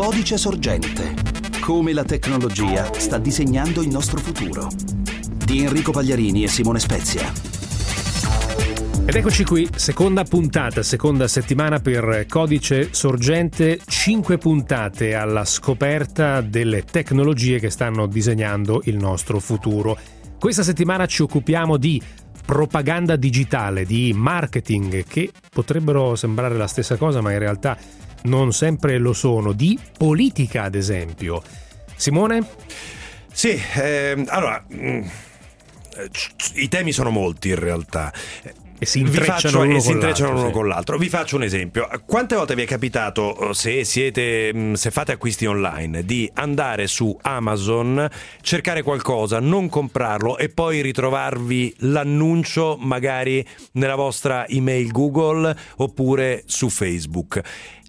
Codice sorgente. Come la tecnologia sta disegnando il nostro futuro. Di Enrico Pagliarini e Simone Spezia. Ed eccoci qui, seconda puntata, seconda settimana per Codice Sorgente, cinque puntate alla scoperta delle tecnologie che stanno disegnando il nostro futuro. Questa settimana ci occupiamo di propaganda digitale, di marketing, che potrebbero sembrare la stessa cosa, ma in realtà non sempre lo sono, di politica ad esempio. Simone? Sì, eh, allora, mm, i temi sono molti in realtà e si intrecciano, faccio, uno, e si intrecciano uno con l'altro. Vi faccio un esempio. Quante volte vi è capitato, se, siete, mm, se fate acquisti online, di andare su Amazon, cercare qualcosa, non comprarlo e poi ritrovarvi l'annuncio magari nella vostra email Google oppure su Facebook?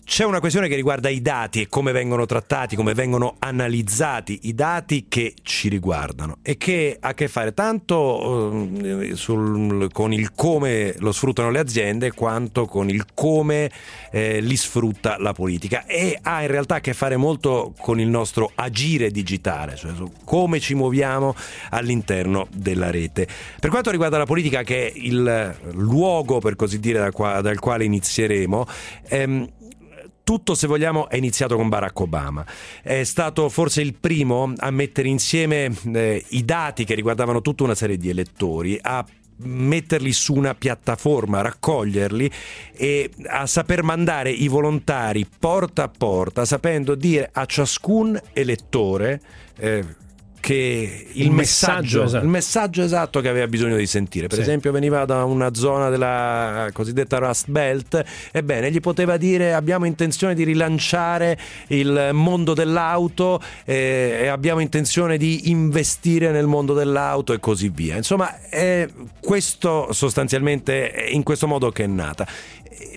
C'è una questione che riguarda i dati e come vengono trattati, come vengono analizzati i dati che ci riguardano e che ha a che fare tanto eh, sul, con il come lo sfruttano le aziende quanto con il come eh, li sfrutta la politica e ha in realtà a che fare molto con il nostro agire digitale, cioè come ci muoviamo all'interno della rete. Per quanto riguarda la politica che è il luogo per così dire dal, qua, dal quale inizieremo, ehm, tutto, se vogliamo, è iniziato con Barack Obama. È stato forse il primo a mettere insieme eh, i dati che riguardavano tutta una serie di elettori, a metterli su una piattaforma, raccoglierli e a saper mandare i volontari porta a porta, sapendo dire a ciascun elettore eh, che il, il messaggio, esatto. il messaggio, esatto. che aveva bisogno di sentire. Per sì. esempio, veniva da una zona della cosiddetta Rust Belt, ebbene, gli poteva dire: Abbiamo intenzione di rilanciare il mondo dell'auto eh, e abbiamo intenzione di investire nel mondo dell'auto e così via. Insomma, è questo sostanzialmente in questo modo che è nata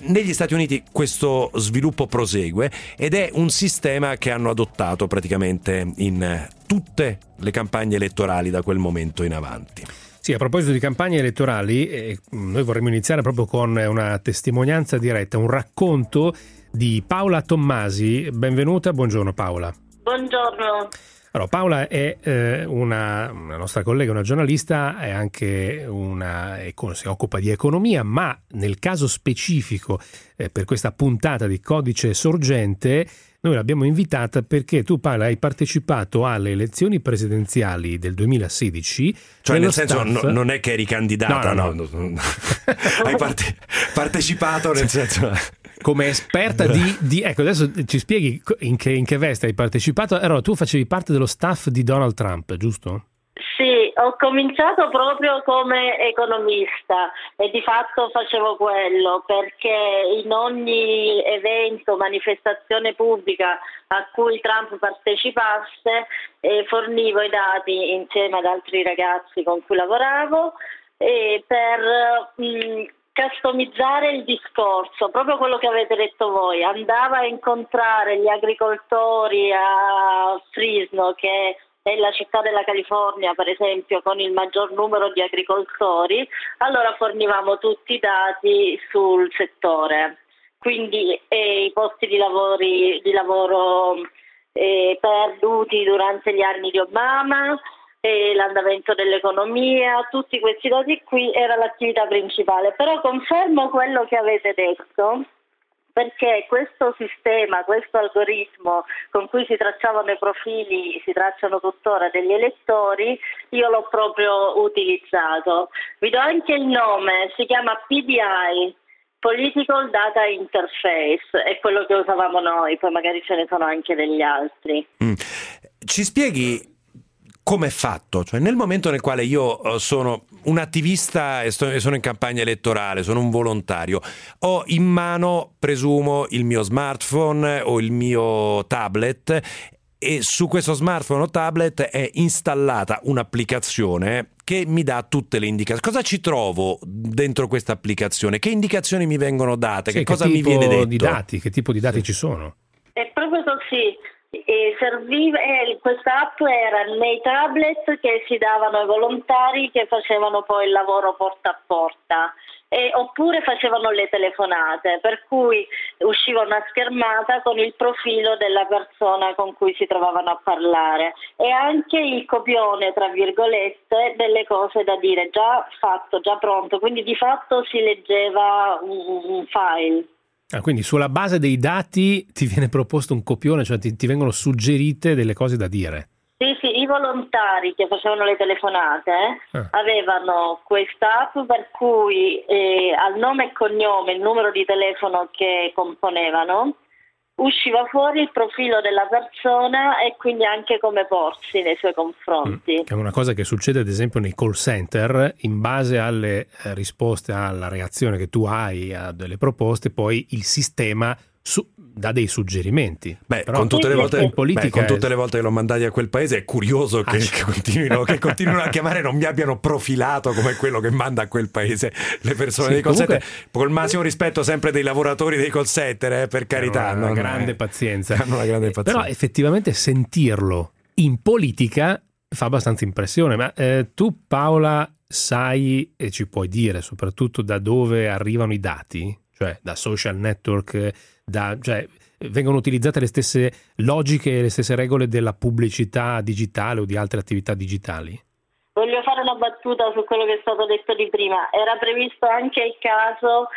negli Stati Uniti questo sviluppo prosegue ed è un sistema che hanno adottato praticamente in tutte le campagne elettorali da quel momento in avanti. Sì, a proposito di campagne elettorali, eh, noi vorremmo iniziare proprio con una testimonianza diretta, un racconto di Paola Tommasi. Benvenuta, buongiorno Paola. Buongiorno. Allora, Paola è eh, una, una, nostra collega, una giornalista, è anche una, si occupa di economia, ma nel caso specifico eh, per questa puntata di Codice Sorgente noi l'abbiamo invitata perché tu, Paola, hai partecipato alle elezioni presidenziali del 2016. Cioè, nel senso, staff... no, non è che eri candidata, no? no, no. hai parte- partecipato nel senso come esperta di, di, Ecco, adesso ci spieghi in che, in che veste hai partecipato. Allora, tu facevi parte dello staff di Donald Trump, giusto? Sì, ho cominciato proprio come economista e di fatto facevo quello perché in ogni evento, manifestazione pubblica a cui Trump partecipasse eh, fornivo i dati insieme ad altri ragazzi con cui lavoravo eh, per mh, customizzare il discorso, proprio quello che avete detto voi, andava a incontrare gli agricoltori a Frisno che è la città della California, per esempio, con il maggior numero di agricoltori, allora fornivamo tutti i dati sul settore. Quindi eh, i posti di, lavori, di lavoro eh, perduti durante gli anni di Obama, e l'andamento dell'economia, tutti questi dati qui era l'attività principale, però confermo quello che avete detto perché questo sistema, questo algoritmo con cui si tracciavano i profili, si tracciano tuttora degli elettori, io l'ho proprio utilizzato. Vi do anche il nome, si chiama PDI, Political Data Interface, è quello che usavamo noi, poi magari ce ne sono anche degli altri. Mm. Ci spieghi come è fatto? Cioè, nel momento nel quale io eh, sono un attivista e sono in campagna elettorale, sono un volontario, ho in mano, presumo, il mio smartphone o il mio tablet e su questo smartphone o tablet è installata un'applicazione che mi dà tutte le indicazioni. Cosa ci trovo dentro questa applicazione? Che indicazioni mi vengono date? Sì, che, che cosa mi viene detto? Di dati, che tipo di dati sì. ci sono? È proprio così. E serviva, eh, questa app era nei tablet che si davano ai volontari che facevano poi il lavoro porta a porta. Eh, oppure facevano le telefonate, per cui usciva una schermata con il profilo della persona con cui si trovavano a parlare e anche il copione, tra virgolette, delle cose da dire, già fatto, già pronto, quindi di fatto si leggeva un, un file. Ah, quindi sulla base dei dati ti viene proposto un copione, cioè ti, ti vengono suggerite delle cose da dire. Sì, sì, i volontari che facevano le telefonate eh, avevano questa app per cui eh, al nome e cognome, il numero di telefono che componevano, usciva fuori il profilo della persona e quindi anche come porsi nei suoi confronti. Mm, è una cosa che succede ad esempio nei call center, in base alle eh, risposte, alla reazione che tu hai a delle proposte, poi il sistema su, dà dei suggerimenti. Beh, con tutte, le volte, beh, con tutte le volte che l'ho mandati a quel paese è curioso che, ah, che, continuino, che continuino, a chiamare e non mi abbiano profilato come quello che manda a quel paese le persone sì, dei call comunque, center. Col massimo rispetto sempre dei lavoratori dei call center, eh, per carità. Hanno una, grande, pazienza. hanno una grande pazienza. Però effettivamente sentirlo in politica fa abbastanza impressione. Ma eh, tu Paola sai e ci puoi dire soprattutto da dove arrivano i dati? Cioè da social network da, cioè, vengono utilizzate le stesse logiche e le stesse regole della pubblicità digitale o di altre attività digitali? Voglio fare una battuta su quello che è stato detto di prima. Era previsto anche il caso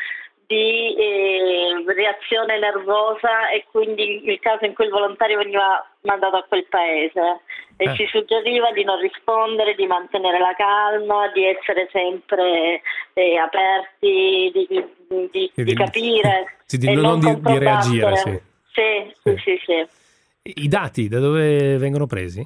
di eh, reazione nervosa e quindi il caso in cui il volontario veniva mandato a quel paese e eh. ci suggeriva di non rispondere, di mantenere la calma, di essere sempre eh, aperti, di, di, di, di capire sì, di, e non, non di, reagire. Sì. Sì, sì, sì, sì. I dati da dove vengono presi?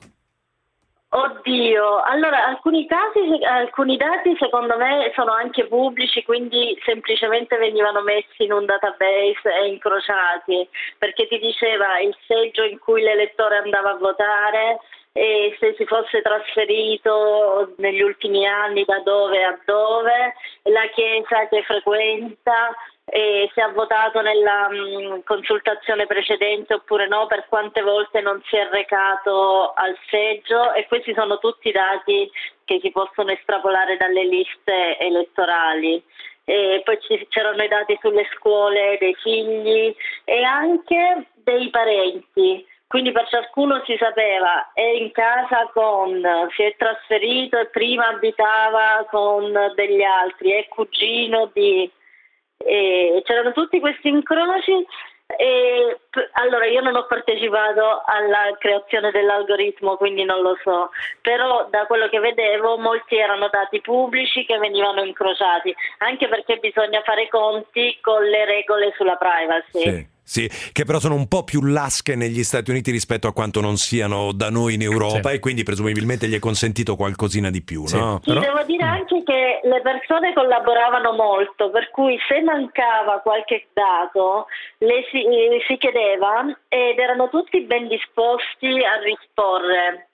Oddio, allora alcuni casi, alcuni dati secondo me sono anche pubblici, quindi semplicemente venivano messi in un database e incrociati, perché ti diceva il seggio in cui l'elettore andava a votare e se si fosse trasferito negli ultimi anni da dove a dove, la chiesa che frequenta, e se ha votato nella mm, consultazione precedente oppure no, per quante volte non si è recato al seggio e questi sono tutti dati che si possono estrapolare dalle liste elettorali. E poi c'erano i dati sulle scuole dei figli e anche dei parenti. Quindi per ciascuno si sapeva è in casa con, si è trasferito e prima abitava con degli altri, è cugino di e c'erano tutti questi incroci e allora io non ho partecipato alla creazione dell'algoritmo, quindi non lo so, però da quello che vedevo molti erano dati pubblici che venivano incrociati, anche perché bisogna fare conti con le regole sulla privacy. Sì. Sì, che però sono un po' più lasche negli Stati Uniti rispetto a quanto non siano da noi in Europa sì. e quindi presumibilmente gli è consentito qualcosina di più, sì. no? Però... devo dire anche che le persone collaboravano molto, per cui se mancava qualche dato le si, si chiedeva ed erano tutti ben disposti a risporre.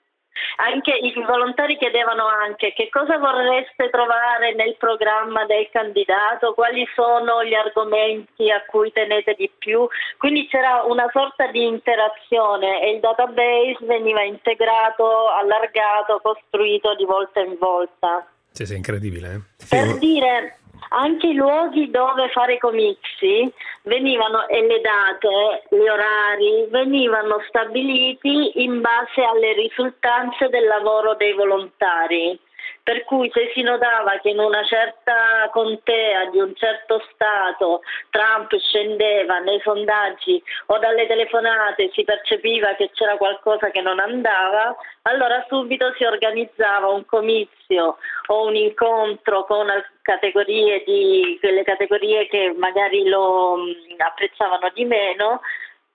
Anche i volontari chiedevano anche che cosa vorreste trovare nel programma del candidato, quali sono gli argomenti a cui tenete di più, quindi c'era una sorta di interazione e il database veniva integrato, allargato, costruito di volta in volta. Sì, sì, incredibile. Eh? Per dire, anche i luoghi dove fare comizi venivano, e le date, gli orari venivano stabiliti in base alle risultanze del lavoro dei volontari per cui se si notava che in una certa contea di un certo Stato Trump scendeva nei sondaggi o dalle telefonate si percepiva che c'era qualcosa che non andava, allora subito si organizzava un comizio o un incontro con categorie di, quelle categorie che magari lo apprezzavano di meno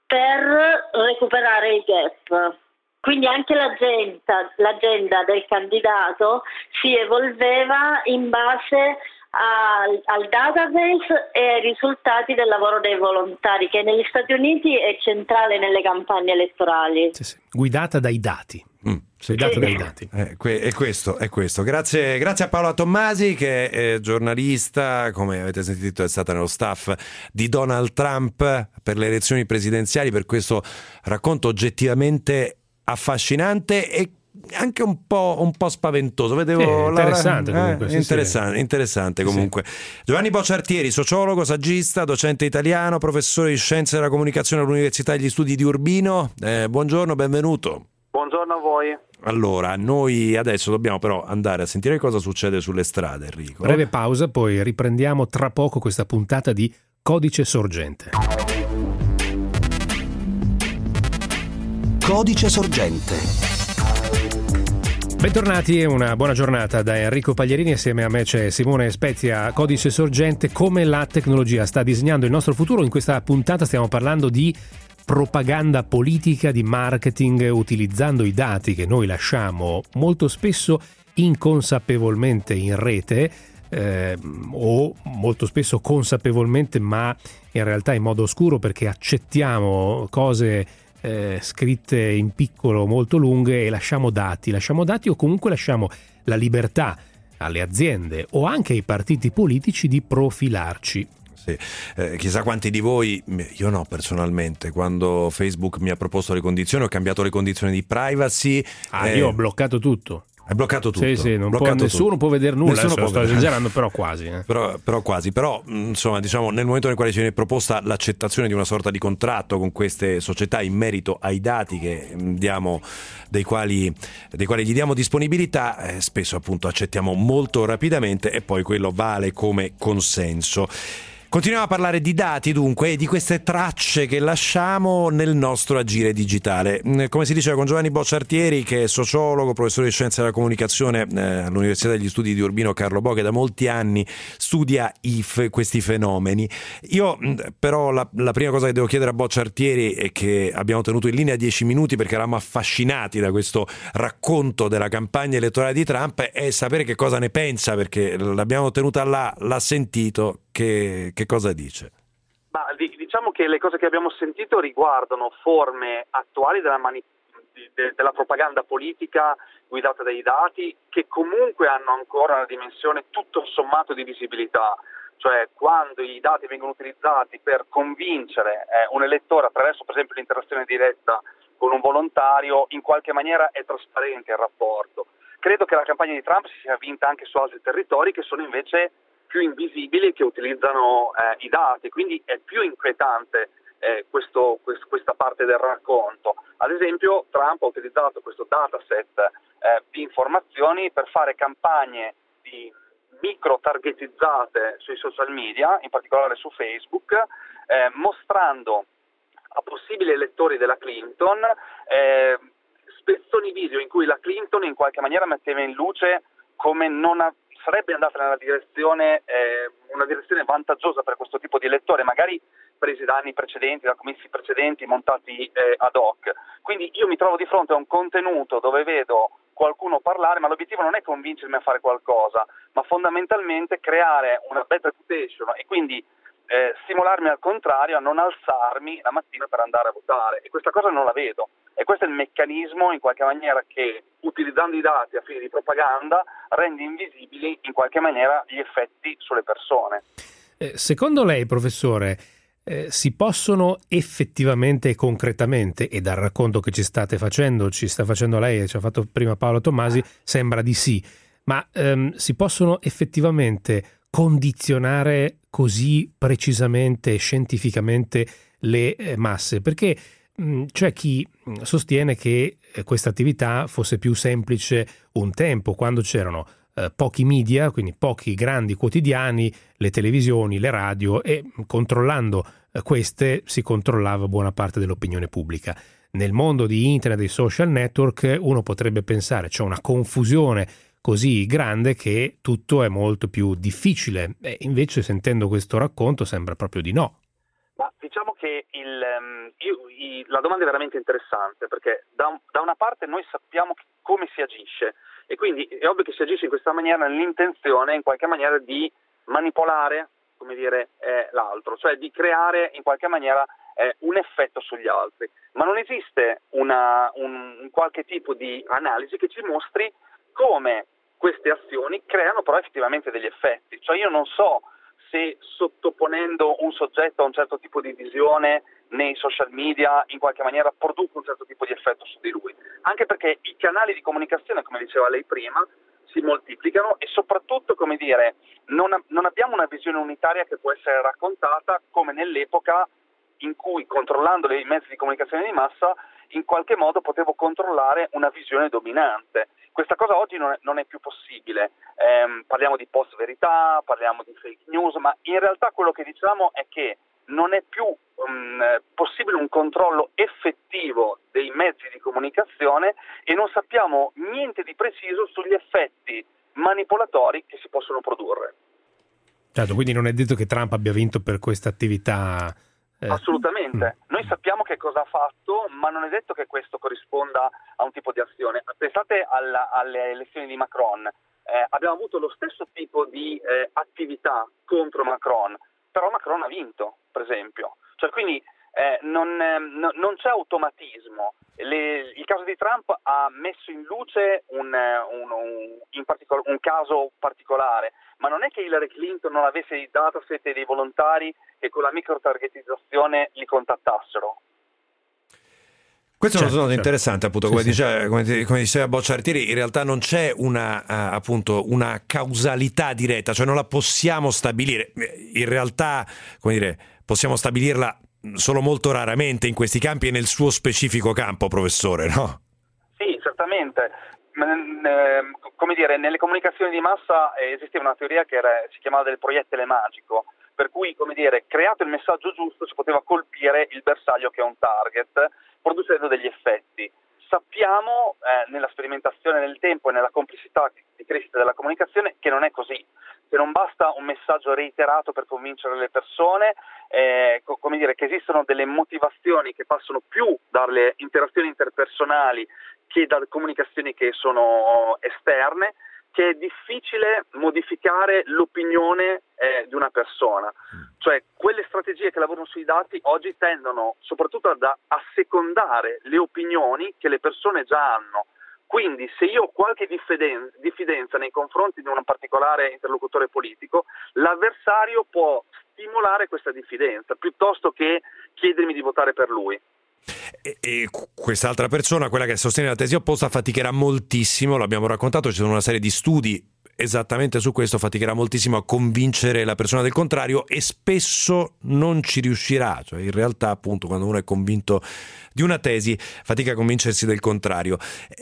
per recuperare il gap. Quindi anche l'agenda, l'agenda del candidato si evolveva in base al, al, database e ai risultati del lavoro dei volontari, che negli Stati Uniti è centrale nelle campagne elettorali. Sì, sì. Guidata dai dati. Mm, sì. Guidata dai dati. Eh, è questo, è questo. Grazie, grazie, a Paola Tommasi, che è giornalista, come avete sentito, è stata nello staff di Donald Trump per le elezioni presidenziali, per questo racconto oggettivamente affascinante e anche un po', un po spaventoso. Vedevo eh, interessante, la... comunque, eh, sì, interessante, sì. interessante comunque. Giovanni Bocciartieri, sociologo, saggista, docente italiano, professore di scienze della comunicazione all'Università degli Studi di Urbino. Eh, buongiorno, benvenuto. Buongiorno a voi. Allora, noi adesso dobbiamo però andare a sentire cosa succede sulle strade, Enrico. Breve pausa, poi riprendiamo tra poco questa puntata di Codice Sorgente. Codice Sorgente. Bentornati e una buona giornata da Enrico Pagliarini. Assieme a me c'è Simone Spezia, Codice Sorgente. Come la tecnologia sta disegnando il nostro futuro? In questa puntata stiamo parlando di propaganda politica, di marketing, utilizzando i dati che noi lasciamo molto spesso inconsapevolmente in rete eh, o molto spesso consapevolmente ma in realtà in modo oscuro perché accettiamo cose eh, scritte in piccolo molto lunghe e lasciamo dati, lasciamo dati o comunque lasciamo la libertà alle aziende o anche ai partiti politici di profilarci. Sì. Eh, chissà quanti di voi, io no personalmente, quando Facebook mi ha proposto le condizioni, ho cambiato le condizioni di privacy. Ah, eh, io ho bloccato tutto. Hai bloccato tutto. Sì, sì, può, nessuno tutto. può vedere nulla. Nessuno adesso, sto esagerando, però quasi. Eh. Però, però, quasi. Però, insomma, diciamo, nel momento nel quale ci viene proposta l'accettazione di una sorta di contratto con queste società in merito ai dati che diamo, dei quali, dei quali gli diamo disponibilità, eh, spesso appunto accettiamo molto rapidamente e poi quello vale come consenso. Continuiamo a parlare di dati dunque e di queste tracce che lasciamo nel nostro agire digitale. Mm, come si diceva con Giovanni Bocciartieri, che è sociologo, professore di scienze della comunicazione eh, all'Università degli Studi di Urbino Carlo Bo, che da molti anni studia IF, questi fenomeni. Io mm, però la, la, prima cosa che devo chiedere a Bocciartieri è che abbiamo tenuto in linea dieci minuti perché eravamo affascinati da questo racconto della campagna elettorale di Trump è sapere che cosa ne pensa perché l'abbiamo tenuta là, l'ha sentito che, che cosa dice? Ma, diciamo che le cose che abbiamo sentito riguardano forme attuali della, mani- de- della propaganda politica guidata dai dati che comunque hanno ancora una dimensione tutto sommato di visibilità cioè quando i dati vengono utilizzati per convincere eh, un elettore attraverso per esempio l'interazione diretta con un volontario, in qualche maniera è trasparente il rapporto. Credo che la campagna di Trump si sia vinta anche su altri territori che sono invece più invisibili che utilizzano eh, i dati, quindi è più inquietante eh, questo, quest, questa parte del racconto. Ad esempio Trump ha utilizzato questo dataset eh, di informazioni per fare campagne di micro targetizzate sui social media, in particolare su Facebook, eh, mostrando a possibili elettori della Clinton eh, spezzoni video in cui la Clinton in qualche maniera metteva in luce come non, sarebbe andata nella direzione, eh, una direzione vantaggiosa per questo tipo di elettori, magari presi da anni precedenti, da commessi precedenti, montati eh, ad hoc. Quindi io mi trovo di fronte a un contenuto dove vedo qualcuno parlare, ma l'obiettivo non è convincermi a fare qualcosa, ma fondamentalmente creare una bad reputation e quindi eh, stimolarmi al contrario a non alzarmi la mattina per andare a votare. E questa cosa non la vedo. E questo è il meccanismo in qualche maniera che utilizzando i dati a fini di propaganda rende invisibili in qualche maniera gli effetti sulle persone. Eh, secondo lei, professore, eh, si possono effettivamente e concretamente, e dal racconto che ci state facendo, ci sta facendo lei e ci ha fatto prima Paolo Tommasi, sembra di sì, ma ehm, si possono effettivamente condizionare così precisamente e scientificamente le eh, masse? Perché Mm, c'è chi mm, sostiene che eh, questa attività fosse più semplice un tempo, quando c'erano eh, pochi media, quindi pochi grandi quotidiani, le televisioni, le radio e mm, controllando eh, queste si controllava buona parte dell'opinione pubblica. Nel mondo di internet e dei social network uno potrebbe pensare c'è una confusione così grande che tutto è molto più difficile e invece sentendo questo racconto sembra proprio di no. Ma diciamo che il, um, io, la domanda è veramente interessante perché da, da una parte noi sappiamo come si agisce e quindi è ovvio che si agisce in questa maniera nell'intenzione in qualche maniera di manipolare come dire, eh, l'altro, cioè di creare in qualche maniera eh, un effetto sugli altri. Ma non esiste una, un, un qualche tipo di analisi che ci mostri come queste azioni creano però effettivamente degli effetti. Cioè io non so se sottoponendo un soggetto a un certo tipo di visione nei social media in qualche maniera produca un certo tipo di effetto su di lui, anche perché i canali di comunicazione, come diceva lei prima, si moltiplicano e soprattutto, come dire, non, non abbiamo una visione unitaria che può essere raccontata come nell'epoca in cui controllando i mezzi di comunicazione di massa in qualche modo potevo controllare una visione dominante. Questa cosa oggi non è, non è più possibile. Eh, parliamo di post verità, parliamo di fake news, ma in realtà quello che diciamo è che non è più um, possibile un controllo effettivo dei mezzi di comunicazione e non sappiamo niente di preciso sugli effetti manipolatori che si possono produrre. Certo, quindi non è detto che Trump abbia vinto per questa attività. Eh. Assolutamente. Mm. Noi sappiamo che cosa ha fatto, ma non è detto che questo corrisponda a un tipo di azione. Pensate alla, alle elezioni di Macron. Eh, abbiamo avuto lo stesso tipo di eh, attività contro Macron però Macron ha vinto, per esempio. Cioè, quindi eh, non, eh, non, c'è automatismo. Le, il caso di Trump ha messo in luce un, eh, un, un, particol- un, caso particolare, ma non è che Hillary Clinton non avesse i dataset dei volontari che con la microtargetizzazione li contattassero. Questo certo, è uno certo, certo. interessante, appunto, come, sì, diceva, come, come, diceva Bocciartieri, in realtà non c'è una, uh, appunto, una causalità diretta, cioè non la possiamo stabilire. In realtà, come dire, possiamo stabilirla solo molto raramente in questi campi e nel suo specifico campo, professore, no? Sì, certamente. Ehm, come dire, nelle comunicazioni di massa esisteva una teoria che era, si chiamava del proiettile magico, per cui, come dire, creato il messaggio giusto si poteva colpire il bersaglio che è un target producendo degli effetti. Sappiamo eh, nella sperimentazione nel tempo e nella complessità di crescita della comunicazione che non è così, che non basta un messaggio reiterato per convincere le persone, eh, co- come dire, che esistono delle motivazioni che passano più dalle interazioni interpersonali che da comunicazioni che sono esterne che è difficile modificare l'opinione eh, di una persona. Cioè, quelle strategie che lavorano sui dati oggi tendono soprattutto ad assecondare le opinioni che le persone già hanno. Quindi se io ho qualche diffidenza nei confronti di un particolare interlocutore politico, l'avversario può stimolare questa diffidenza piuttosto che chiedermi di votare per lui. E, e, quest'altra persona, quella che sostiene la tesi opposta, faticherà moltissimo, l'abbiamo raccontato, ci sono una serie di studi esattamente su questo, faticherà moltissimo a convincere la persona del contrario e spesso non ci riuscirà, cioè in realtà appunto quando uno è convinto di una tesi fatica a convincersi del contrario.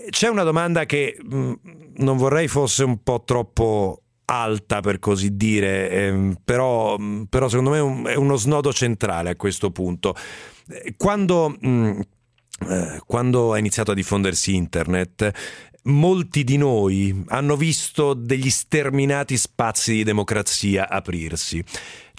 C'è una domanda che mh, mm, non vorrei fosse un po' troppo alta per così dire, ehm, però, però, secondo me è, un, è, uno snodo centrale a questo punto. Quando, mh, mm, eh, quando ha iniziato a diffondersi internet, molti di noi hanno visto degli sterminati spazi di democrazia aprirsi.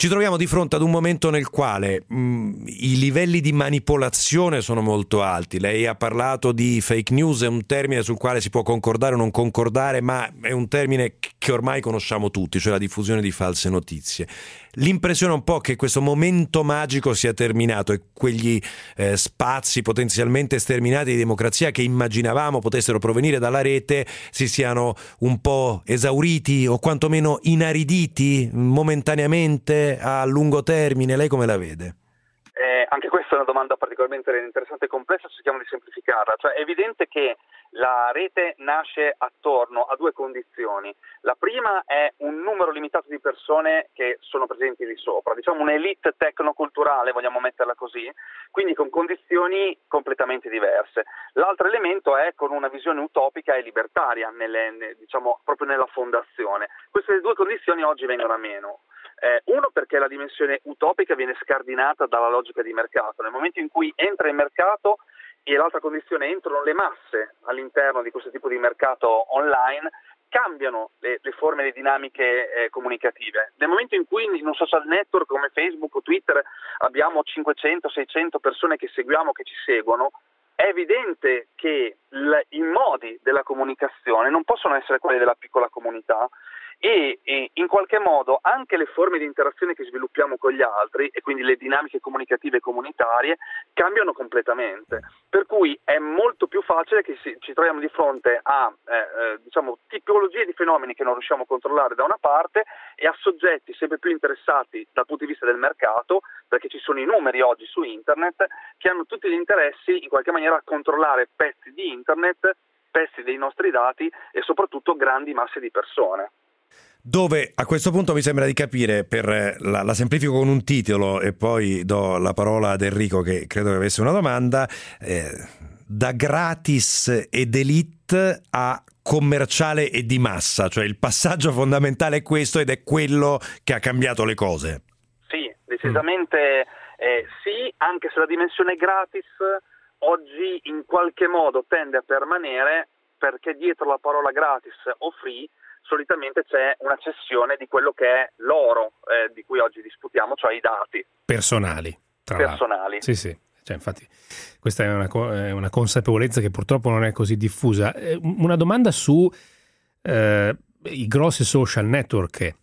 Ci troviamo di fronte ad un momento nel quale mh, mm, i livelli di manipolazione sono molto alti. Lei ha parlato di fake news, è un termine sul quale si può concordare o non concordare, ma è un termine che ormai conosciamo tutti, cioè la diffusione di false notizie. L'impressione è un po' che questo momento magico sia terminato e quegli eh, spazi potenzialmente sterminati di democrazia che immaginavamo potessero provenire dalla rete si siano un po' esauriti o quantomeno inariditi momentaneamente a lungo termine? Lei come la vede? Eh, anche questa è una domanda particolarmente interessante e complessa, cerchiamo di semplificarla. Cioè, è evidente che la rete nasce attorno a due condizioni. La prima è un numero limitato di persone che sono presenti lì sopra, diciamo un'elite tecnoculturale, vogliamo metterla così, quindi con condizioni completamente diverse. L'altro elemento è con una visione utopica e libertaria, nelle, diciamo, proprio nella fondazione. Queste due condizioni oggi vengono a meno. Eh, uno perché la dimensione utopica viene scardinata dalla logica di mercato. Nel momento in cui entra in mercato e l'altra condizione entrano le masse all'interno di questo tipo di mercato online, cambiano le, le forme e le dinamiche eh, comunicative. Nel momento in cui in un social network come Facebook o Twitter abbiamo 500-600 persone che seguiamo, che ci seguono, è evidente che l- i modi della comunicazione non possono essere quelli della piccola comunità e, e, in qualche modo anche le forme di interazione che sviluppiamo con gli altri e quindi le dinamiche comunicative e comunitarie cambiano completamente. Per cui è molto più facile che ci troviamo di fronte a eh, eh, diciamo, tipologie di fenomeni che non riusciamo a controllare da una parte e a soggetti sempre più interessati dal punto di vista del mercato, perché ci sono i numeri oggi su internet, che hanno tutti gli interessi in qualche maniera a controllare pezzi di internet pezzi dei nostri dati e soprattutto grandi masse di persone dove a questo punto mi sembra di capire, per eh, la, la, semplifico con un titolo e poi do la parola ad Enrico che credo che avesse una domanda, eh, da gratis ed elite a commerciale e di massa, cioè il passaggio fondamentale è questo ed è quello che ha cambiato le cose. Sì, decisamente eh, sì, anche se la dimensione gratis oggi in qualche modo tende a permanere perché dietro la parola gratis o free solitamente c'è una cessione di quello che è l'oro eh, di cui oggi discutiamo, cioè i dati. Personali. Tra Personali. L'altro. Sì, sì. Cioè, infatti, questa è una, è una, consapevolezza che purtroppo non è così diffusa. Eh, una domanda su eh, i grossi social network.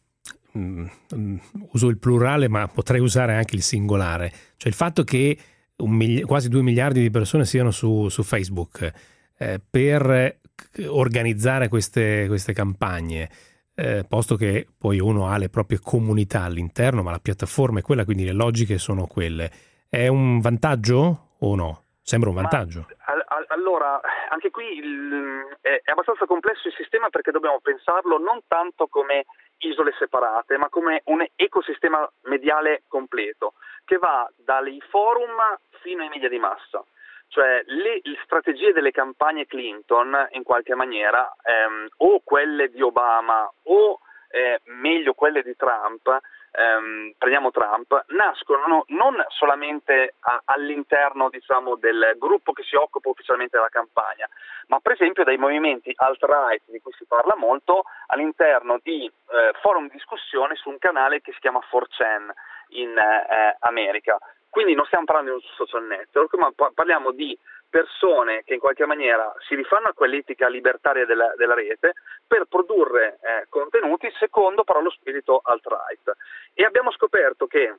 Mm, mm, uso il plurale, ma potrei usare anche il singolare. Cioè il fatto che mili- quasi 2 miliardi di persone siano su, su Facebook eh, per organizzare queste, queste campagne, eh, posto che poi uno ha le proprie comunità all'interno, ma la piattaforma è quella, quindi le logiche sono quelle. È un vantaggio o no? Sembra un vantaggio. Ma, allora, anche qui il, è, è abbastanza complesso il sistema perché dobbiamo pensarlo non tanto come isole separate, ma come un ecosistema mediale completo che va dai forum fino ai media di massa. Cioè le, le strategie delle campagne Clinton in qualche maniera, ehm, o quelle di Obama o eh, meglio quelle di Trump, ehm, prendiamo Trump, nascono non solamente a, all'interno diciamo, del gruppo che si occupa ufficialmente della campagna, ma per esempio dai movimenti alt-right di cui si parla molto all'interno di eh, forum di discussione su un canale che si chiama 4chan in eh, America. Quindi non stiamo parlando di un social network, ma parliamo di persone che in qualche maniera si rifanno a quell'etica libertaria della, della rete per produrre eh, contenuti secondo però lo spirito alt-right. E abbiamo scoperto che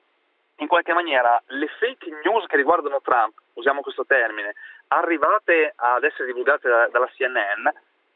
in qualche maniera le fake news che riguardano Trump, usiamo questo termine, arrivate ad essere divulgate da, dalla CNN,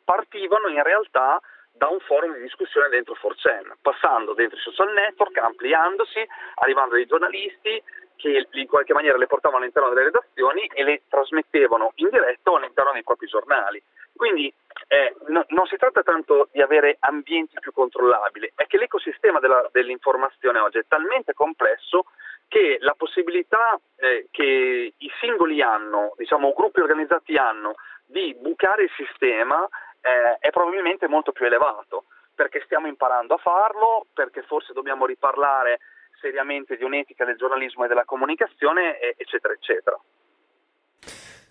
partivano in realtà da un forum di discussione dentro 4chan, passando dentro i social network, ampliandosi, arrivando dei giornalisti che in qualche maniera le portavano all'interno delle redazioni e le trasmettevano in diretto all'interno dei propri giornali. Quindi eh, no, non si tratta tanto di avere ambienti più controllabili, è che l'ecosistema della, dell'informazione oggi è talmente complesso che la possibilità eh, che i singoli hanno, diciamo gruppi organizzati hanno, di bucare il sistema eh, è probabilmente molto più elevato, perché stiamo imparando a farlo, perché forse dobbiamo riparlare seriamente di un'etica del giornalismo e della comunicazione, eccetera, eccetera.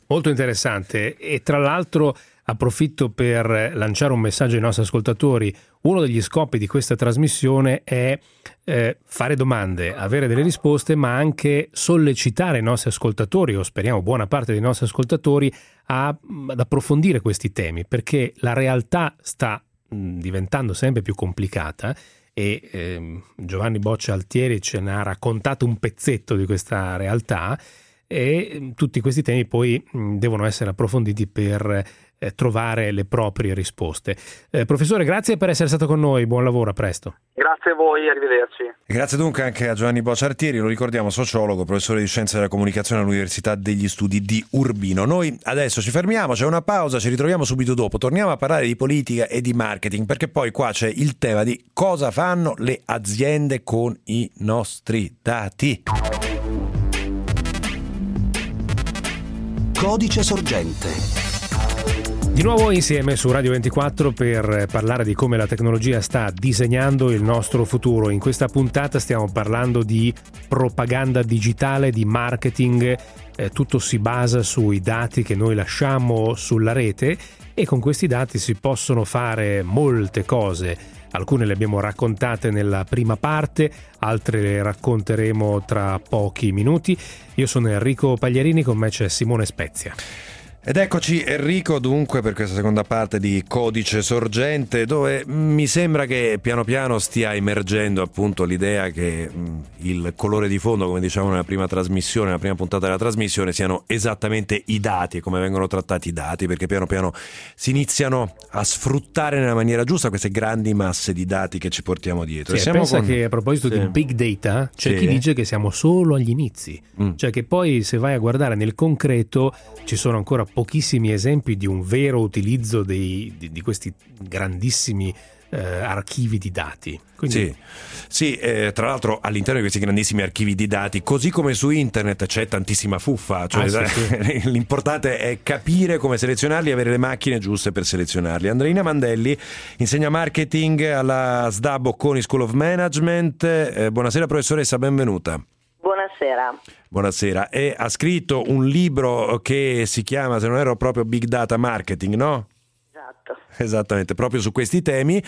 Molto interessante e tra l'altro approfitto per lanciare un messaggio ai nostri ascoltatori. Uno degli scopi di questa trasmissione è eh, fare domande, avere delle risposte, ma anche sollecitare i nostri ascoltatori, o speriamo buona parte dei nostri ascoltatori, a, ad approfondire questi temi, perché la realtà sta mh, diventando sempre più complicata e eh, Giovanni Boccia Altieri ce ne ha raccontato un pezzetto di questa realtà e tutti questi temi poi devono essere approfonditi per eh, trovare le proprie risposte. Eh, professore, grazie per essere stato con noi, buon lavoro, a presto. Grazie a voi, arrivederci. grazie dunque anche a Giovanni Bocciartieri, lo ricordiamo, sociologo, professore di scienze della comunicazione all'Università degli Studi di Urbino. Noi adesso ci fermiamo, c'è una pausa, ci ritroviamo subito dopo, torniamo a parlare di politica e di marketing, perché poi qua c'è il tema di cosa fanno le aziende con i nostri dati. Codice sorgente di nuovo insieme su Radio 24 per parlare di come la tecnologia sta disegnando il nostro futuro. In questa puntata stiamo parlando di propaganda digitale, di marketing, eh, tutto si basa sui dati che noi lasciamo sulla rete e con questi dati si possono fare molte cose. Alcune le abbiamo raccontate nella prima parte, altre le racconteremo tra pochi minuti. Io sono Enrico Pagliarini, con me c'è Simone Spezia. Ed eccoci Enrico dunque per questa seconda parte di Codice Sorgente dove mi sembra che piano piano stia emergendo appunto l'idea che il colore di fondo come diciamo nella prima trasmissione, nella prima puntata della trasmissione siano esattamente i dati e come vengono trattati i dati perché piano piano si iniziano a sfruttare nella maniera giusta queste grandi masse di dati che ci portiamo dietro. Sì, pensa con... che a proposito sì. di big data c'è sì. chi dice che siamo solo agli inizi, mm. cioè che poi se vai a guardare nel concreto ci sono ancora pochissimi esempi di un vero utilizzo dei, di, di, questi grandissimi eh, archivi di dati. Quindi... Sì, sì eh, tra l'altro all'interno di questi grandissimi archivi di dati, così come su internet c'è tantissima fuffa, cioè, ah, sì, sì. l'importante è capire come selezionarli e avere le macchine giuste per selezionarli. Andreina Mandelli insegna marketing alla SDA Bocconi School of Management. Eh, buonasera professoressa, benvenuta. Buonasera. Buonasera. E ha scritto un libro che si chiama, se non ero proprio Big Data Marketing, no? Esatto. Esattamente, proprio su questi temi,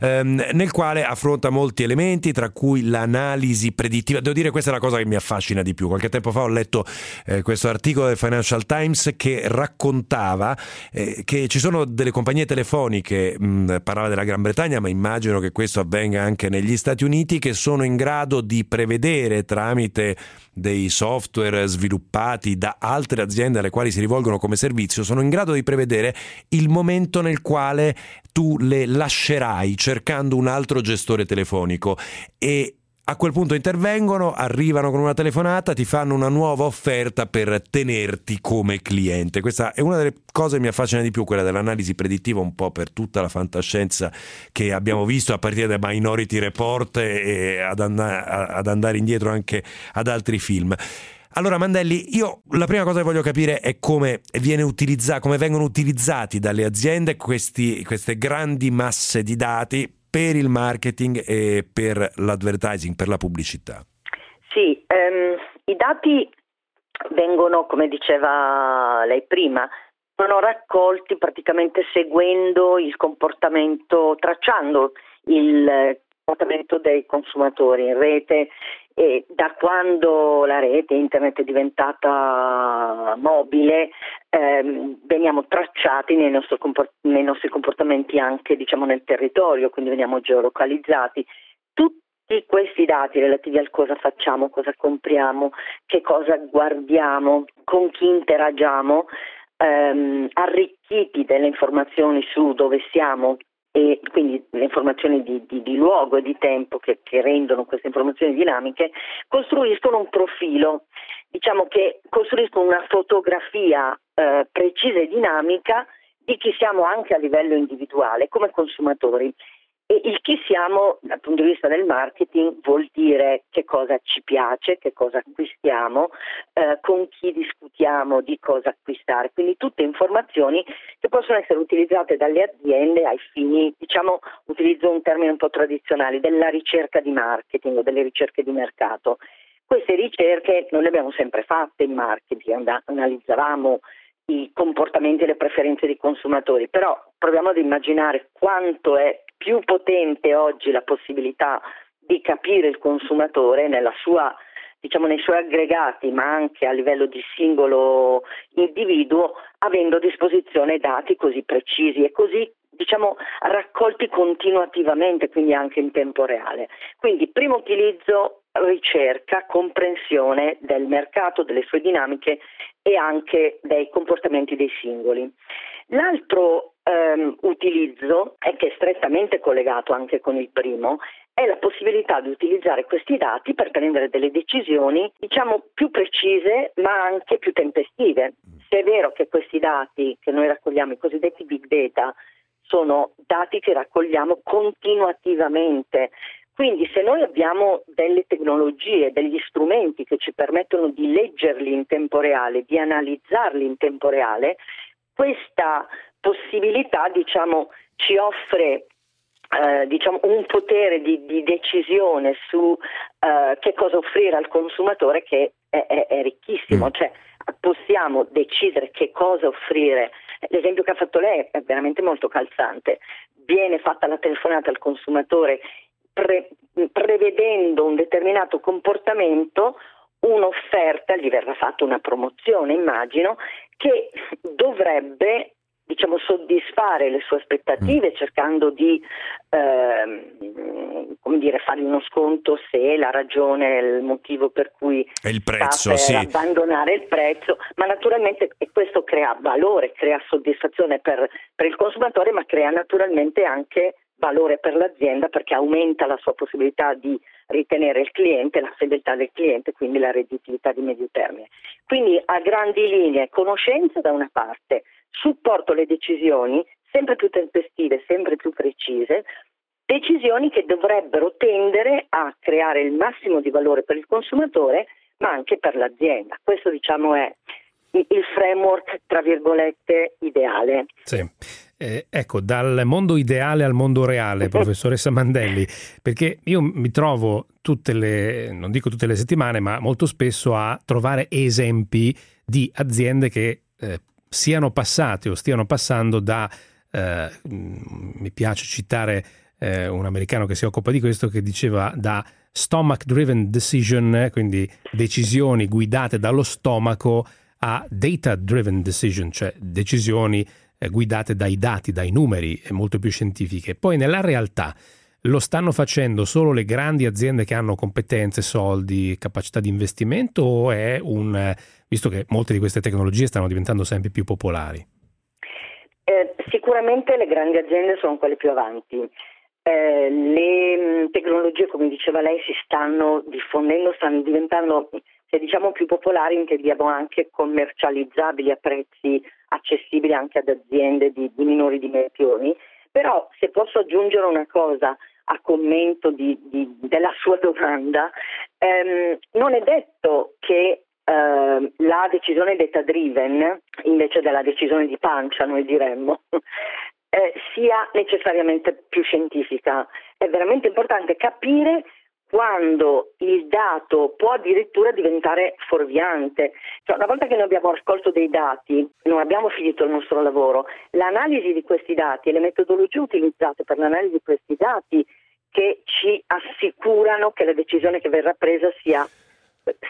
ehm, nel quale affronta molti elementi, tra cui l'analisi predittiva. Devo dire, questa è la cosa che mi affascina di più. Qualche tempo fa ho letto eh, questo articolo del Financial Times che raccontava eh, che ci sono delle compagnie telefoniche, mh, parlava della Gran Bretagna, ma immagino che questo avvenga anche negli Stati Uniti, che sono in grado di prevedere tramite dei software sviluppati da altre aziende alle quali si rivolgono come servizio, sono in grado di prevedere il momento nel quale tu le lascerai cercando un altro gestore telefonico e a quel punto intervengono, arrivano con una telefonata, ti fanno una nuova offerta per tenerti come cliente. Questa è una delle cose che mi affascina di più, quella dell'analisi predittiva, un po' per tutta la fantascienza che abbiamo visto a partire da Minority Report e ad, and- ad andare indietro anche ad altri film. Allora Mandelli, io la prima cosa che voglio capire è come, come vengono utilizzati dalle aziende questi, queste grandi masse di dati per il marketing e per l'advertising, per la pubblicità. Sì, ehm, i dati vengono, come diceva lei prima, sono raccolti praticamente seguendo il comportamento, tracciando il comportamento dei consumatori in rete e da quando la rete internet è diventata mobile ehm, veniamo tracciati nei nostri, nei nostri comportamenti anche diciamo, nel territorio, quindi veniamo geolocalizzati. Tutti questi dati relativi al cosa facciamo, cosa compriamo, che cosa guardiamo, con chi interagiamo, ehm, arricchiti delle informazioni su dove siamo, e quindi le informazioni di, di, di luogo e di tempo che, che, rendono queste informazioni dinamiche, costruiscono un profilo, diciamo che costruiscono una fotografia eh, precisa e dinamica di chi siamo anche a livello individuale come consumatori. E il chi siamo dal punto di vista del marketing vuol dire che cosa ci piace, che cosa acquistiamo, eh, con chi discutiamo di cosa acquistare, quindi tutte informazioni che possono essere utilizzate dalle aziende ai fini, diciamo, utilizzo un termine un po' tradizionale, della ricerca di marketing o delle ricerche di mercato. Queste ricerche non le abbiamo sempre fatte in marketing, analizzavamo i comportamenti e le preferenze dei consumatori, però proviamo ad immaginare quanto è più potente oggi la possibilità di capire il consumatore sua, diciamo, nei suoi aggregati, ma anche a livello di singolo individuo, avendo a disposizione dati così precisi e così diciamo, raccolti continuativamente, quindi anche in tempo reale. Quindi primo utilizzo ricerca, comprensione del mercato, delle sue dinamiche e anche dei comportamenti dei singoli. L'altro ehm, utilizzo, e che è strettamente collegato anche con il primo, è la possibilità di utilizzare questi dati per prendere delle decisioni, diciamo, più precise ma anche più tempestive. Se è vero che questi dati che noi raccogliamo, i cosiddetti big data, sono dati che raccogliamo continuativamente, quindi se noi abbiamo delle tecnologie, degli strumenti che ci permettono di leggerli in tempo reale, di analizzarli in tempo reale, questa possibilità diciamo, ci offre eh, diciamo, un potere di, di decisione su eh, che cosa offrire al consumatore che è, è, è ricchissimo, mm. cioè possiamo decidere che cosa offrire. L'esempio che ha fatto lei è veramente molto calzante. Viene fatta la telefonata al consumatore pre- prevedendo un determinato comportamento un'offerta, gli verrà fatta una promozione, immagino, che dovrebbe diciamo, soddisfare le sue aspettative mm. cercando di ehm, come dire, fargli uno sconto se la ragione il motivo per cui è il prezzo, sì. abbandonare il prezzo, ma naturalmente questo crea valore, crea soddisfazione per, per il consumatore, ma crea naturalmente anche valore per l'azienda perché aumenta la sua possibilità di ritenere il cliente, la fedeltà del cliente, quindi la redditività di medio termine. Quindi a grandi linee conoscenza da una parte, supporto alle decisioni sempre più tempestive, sempre più precise, decisioni che dovrebbero tendere a creare il massimo di valore per il consumatore, ma anche per l'azienda. Questo diciamo è il framework, tra virgolette, ideale. Sì. Eh, ecco, dal mondo ideale al mondo reale, professoressa Mandelli, perché io mi trovo tutte le, non dico tutte le settimane, ma molto spesso a trovare esempi di aziende che eh, siano passate o stiano passando da, eh, mi piace citare eh, un americano che si occupa di questo, che diceva da stomach driven decision, quindi decisioni guidate dallo stomaco, a data driven decision, cioè decisioni guidate dai dati, dai numeri, e molto più scientifiche. Poi nella realtà lo stanno facendo solo le grandi aziende che hanno competenze, soldi, capacità di investimento o è un, visto che molte di queste tecnologie stanno diventando sempre più popolari? Eh, sicuramente le grandi aziende sono quelle più avanti. Eh, le mm, tecnologie, come diceva lei, si stanno diffondendo, stanno diventando, se diciamo più popolari, intendiamo anche commercializzabili a prezzi accessibili anche ad aziende di, di minori dimensioni. Però se posso aggiungere una cosa a commento di, di, della sua domanda, ehm, non è detto che eh, la decisione data driven, invece della decisione di pancia, noi diremmo, eh, sia necessariamente più scientifica. È veramente importante capire quando il dato può addirittura diventare fuorviante. Cioè, una volta che noi abbiamo raccolto dei dati, non abbiamo finito il nostro lavoro, l'analisi di questi dati e le metodologie utilizzate per l'analisi di questi dati che ci assicurano che la decisione che verrà presa sia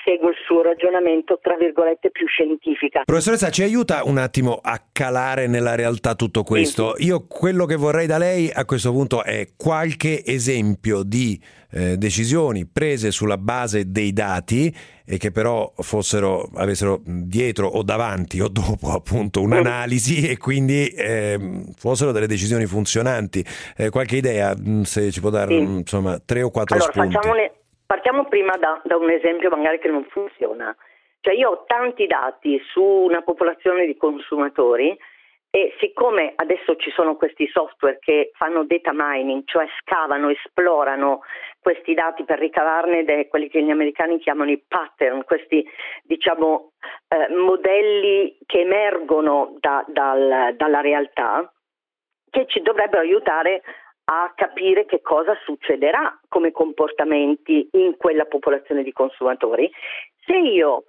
segue il suo ragionamento, tra virgolette, più scientifica. Professoressa, ci aiuta un attimo a calare nella realtà tutto questo. Sì. Io quello che vorrei da lei a questo punto è qualche esempio di eh, decisioni prese sulla base dei dati e che però fossero, avessero dietro o davanti o dopo appunto un'analisi e quindi eh, fossero delle decisioni funzionanti. Eh, qualche idea, mm, se ci può dare sì. insomma tre o quattro allora, spunti. Facciamone Partiamo prima da, da, un esempio magari che non funziona. Cioè io ho tanti dati su una popolazione di consumatori e siccome adesso ci sono questi software che fanno data mining, cioè scavano, esplorano questi dati per ricavarne de, quelli che gli americani chiamano i pattern, questi diciamo eh, modelli che emergono da, dal, dalla realtà, che ci dovrebbero aiutare a capire che cosa succederà come comportamenti in quella popolazione di consumatori. Se io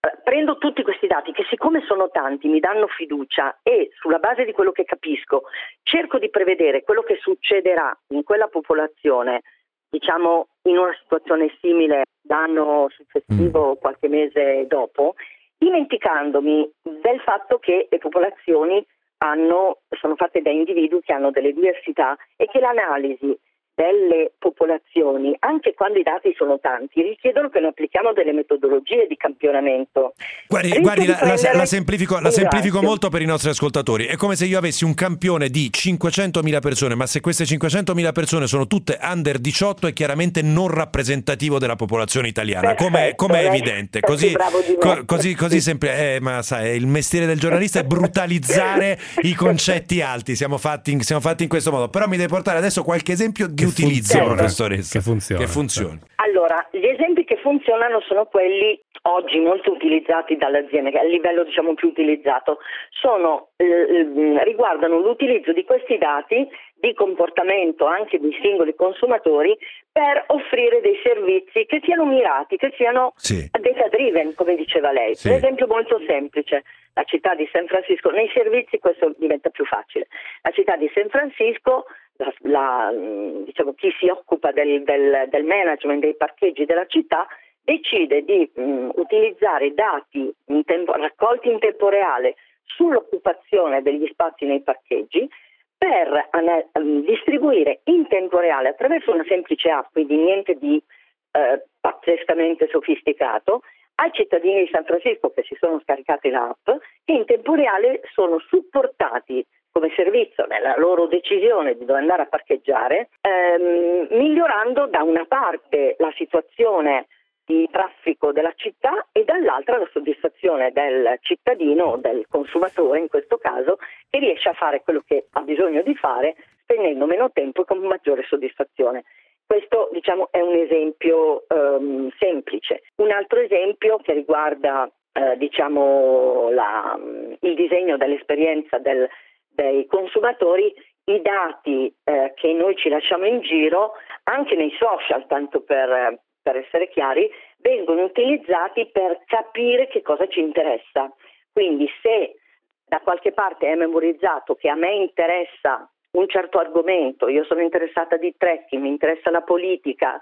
eh, prendo tutti questi dati che siccome sono tanti mi danno fiducia e sulla base di quello che capisco cerco di prevedere quello che succederà in quella popolazione, diciamo in una situazione simile l'anno successivo o mm. qualche mese dopo, dimenticandomi del fatto che le popolazioni hanno, sono fatte da individui che hanno delle diversità e che l'analisi delle popolazioni, anche quando i dati sono tanti, richiedono che noi applichiamo delle metodologie di campionamento. Guardi, guardi la, la, la, semplifico, la semplifico molto per i nostri ascoltatori. È come se io avessi un campione di 500.000 persone, ma se queste 500.000 persone sono tutte under 18 è chiaramente non rappresentativo della popolazione italiana, come è evidente. Così, co, così, così sempre, eh, ma sai, il mestiere del giornalista è brutalizzare i concetti alti, siamo fatti, siamo fatti in questo modo. Però mi devi portare adesso qualche esempio di utilizzo, funziona. professoressa. Che funziona. Che funzioni. Allora, gli esempi che funzionano sono quelli oggi molto utilizzati dalle aziende, a livello diciamo più utilizzato, sono, eh, riguardano l'utilizzo di questi dati di comportamento anche di singoli consumatori per offrire dei servizi che siano mirati, che siano sì. data driven, come diceva lei. Sì. Un esempio molto semplice, la città di San Francisco, nei servizi questo diventa più facile. La città di San Francisco la, la, diciamo, chi si occupa del, del, del, management dei parcheggi della città decide di mh, utilizzare dati in tempo, raccolti in tempo reale sull'occupazione degli spazi nei parcheggi per uh, distribuire in tempo reale attraverso una semplice app, quindi niente di uh, pazzescamente sofisticato, ai cittadini di San Francisco che si sono scaricati l'app, che in tempo reale sono supportati come servizio nella loro decisione di dove andare a parcheggiare, ehm, migliorando da una parte la situazione di traffico della città e dall'altra la soddisfazione del cittadino o del consumatore in questo caso che riesce a fare quello che ha bisogno di fare spendendo meno tempo e con maggiore soddisfazione. Questo diciamo, è un esempio um, semplice. Un altro esempio che riguarda eh, diciamo, la, il disegno dell'esperienza del, dei consumatori, i dati eh, che noi ci lasciamo in giro, anche nei social, tanto per, per essere chiari, vengono utilizzati per capire che cosa ci interessa. Quindi se da qualche parte è memorizzato che a me interessa un certo argomento, io sono interessata di trekking, mi interessa la politica,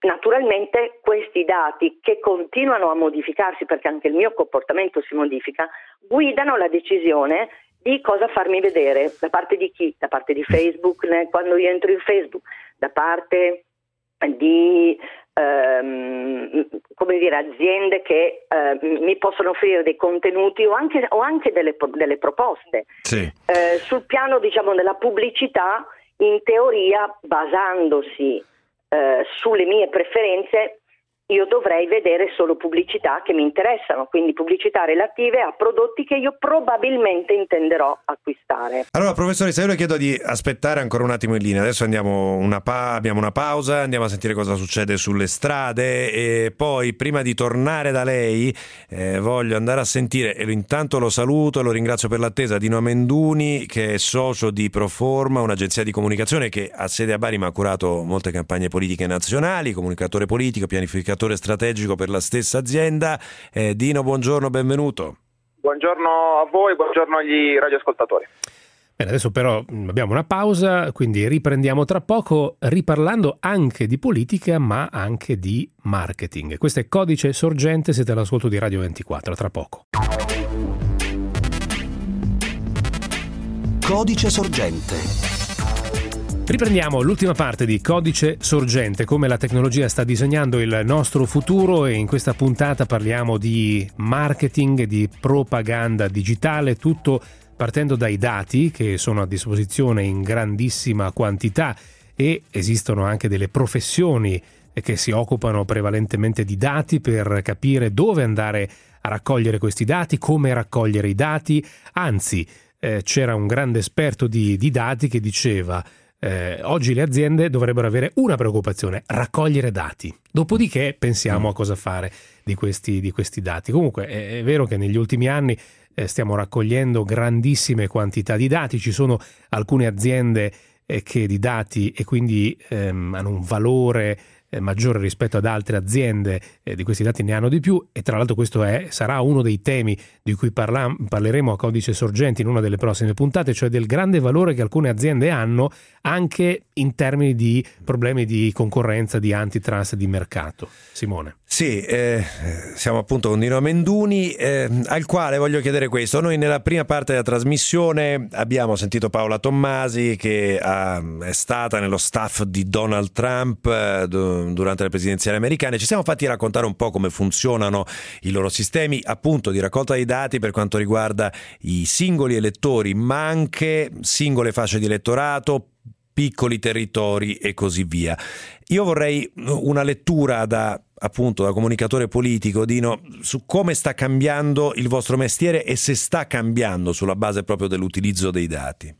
naturalmente questi dati che continuano a modificarsi perché anche il mio comportamento si modifica, guidano la decisione di cosa farmi vedere, da parte di chi? Da parte di Facebook quando io entro in Facebook, da parte di ehm, come dire, aziende che eh, mi possono offrire dei contenuti o anche, o anche delle, delle, proposte. Sì. Eh, sul piano diciamo, della pubblicità, in teoria, basandosi eh, sulle mie preferenze, io dovrei vedere solo pubblicità che mi interessano, quindi pubblicità relative a prodotti che io probabilmente intenderò acquistare. Allora, professoressa, io le chiedo di aspettare ancora un attimo in linea. Adesso una pa- abbiamo una pausa, andiamo a sentire cosa succede sulle strade e poi, prima di tornare da lei, eh, voglio andare a sentire, e intanto lo saluto e lo ringrazio per l'attesa, Dino Amenduni, che è socio di Proforma, un'agenzia di comunicazione che ha sede a Bari ma ha curato molte campagne politiche nazionali, comunicatore politico, pianificatore pianificatore strategico per la stessa azienda. Eh, Dino, buongiorno, benvenuto. Buongiorno a voi, buongiorno agli radioascoltatori. Bene, adesso però mm, abbiamo una pausa, quindi riprendiamo tra poco riparlando anche di politica ma anche di marketing. Questo è Codice Sorgente, siete all'ascolto di Radio 24, tra poco. Codice Sorgente Riprendiamo l'ultima parte di Codice Sorgente, come la tecnologia sta disegnando il nostro futuro e in questa puntata parliamo di marketing, di propaganda digitale, tutto partendo dai dati che sono a disposizione in grandissima quantità e esistono anche delle professioni che si occupano prevalentemente di dati per capire dove andare a raccogliere questi dati, come raccogliere i dati, anzi eh, c'era un grande esperto di, di dati che diceva eh, oggi le aziende dovrebbero avere una preoccupazione, raccogliere dati. Dopodiché pensiamo a cosa fare di questi, di questi dati. Comunque è, è, vero che negli ultimi anni eh, stiamo raccogliendo grandissime quantità di dati, ci sono alcune aziende eh, che di dati e quindi ehm, hanno un valore eh, maggiore rispetto ad altre aziende, eh, di questi dati ne hanno di più e tra l'altro questo è, sarà uno dei temi di cui parla, parleremo a Codice Sorgenti in una delle prossime puntate, cioè del grande valore che alcune aziende hanno anche in termini di problemi di concorrenza, di antitrust, di mercato. Simone. Sì, eh, siamo appunto con Dino Menduni, eh, al quale voglio chiedere questo. Noi nella prima parte della trasmissione abbiamo sentito Paola Tommasi che ha, è stata nello staff di Donald Trump eh, durante le presidenziali americane. Ci siamo fatti raccontare un po' come funzionano i loro sistemi appunto di raccolta dei dati per quanto riguarda i singoli elettori, ma anche singole fasce di elettorato, piccoli territori e così via. Io vorrei una lettura da appunto da comunicatore politico, Dino, su come sta cambiando il vostro mestiere e se sta cambiando sulla base proprio dell'utilizzo dei dati.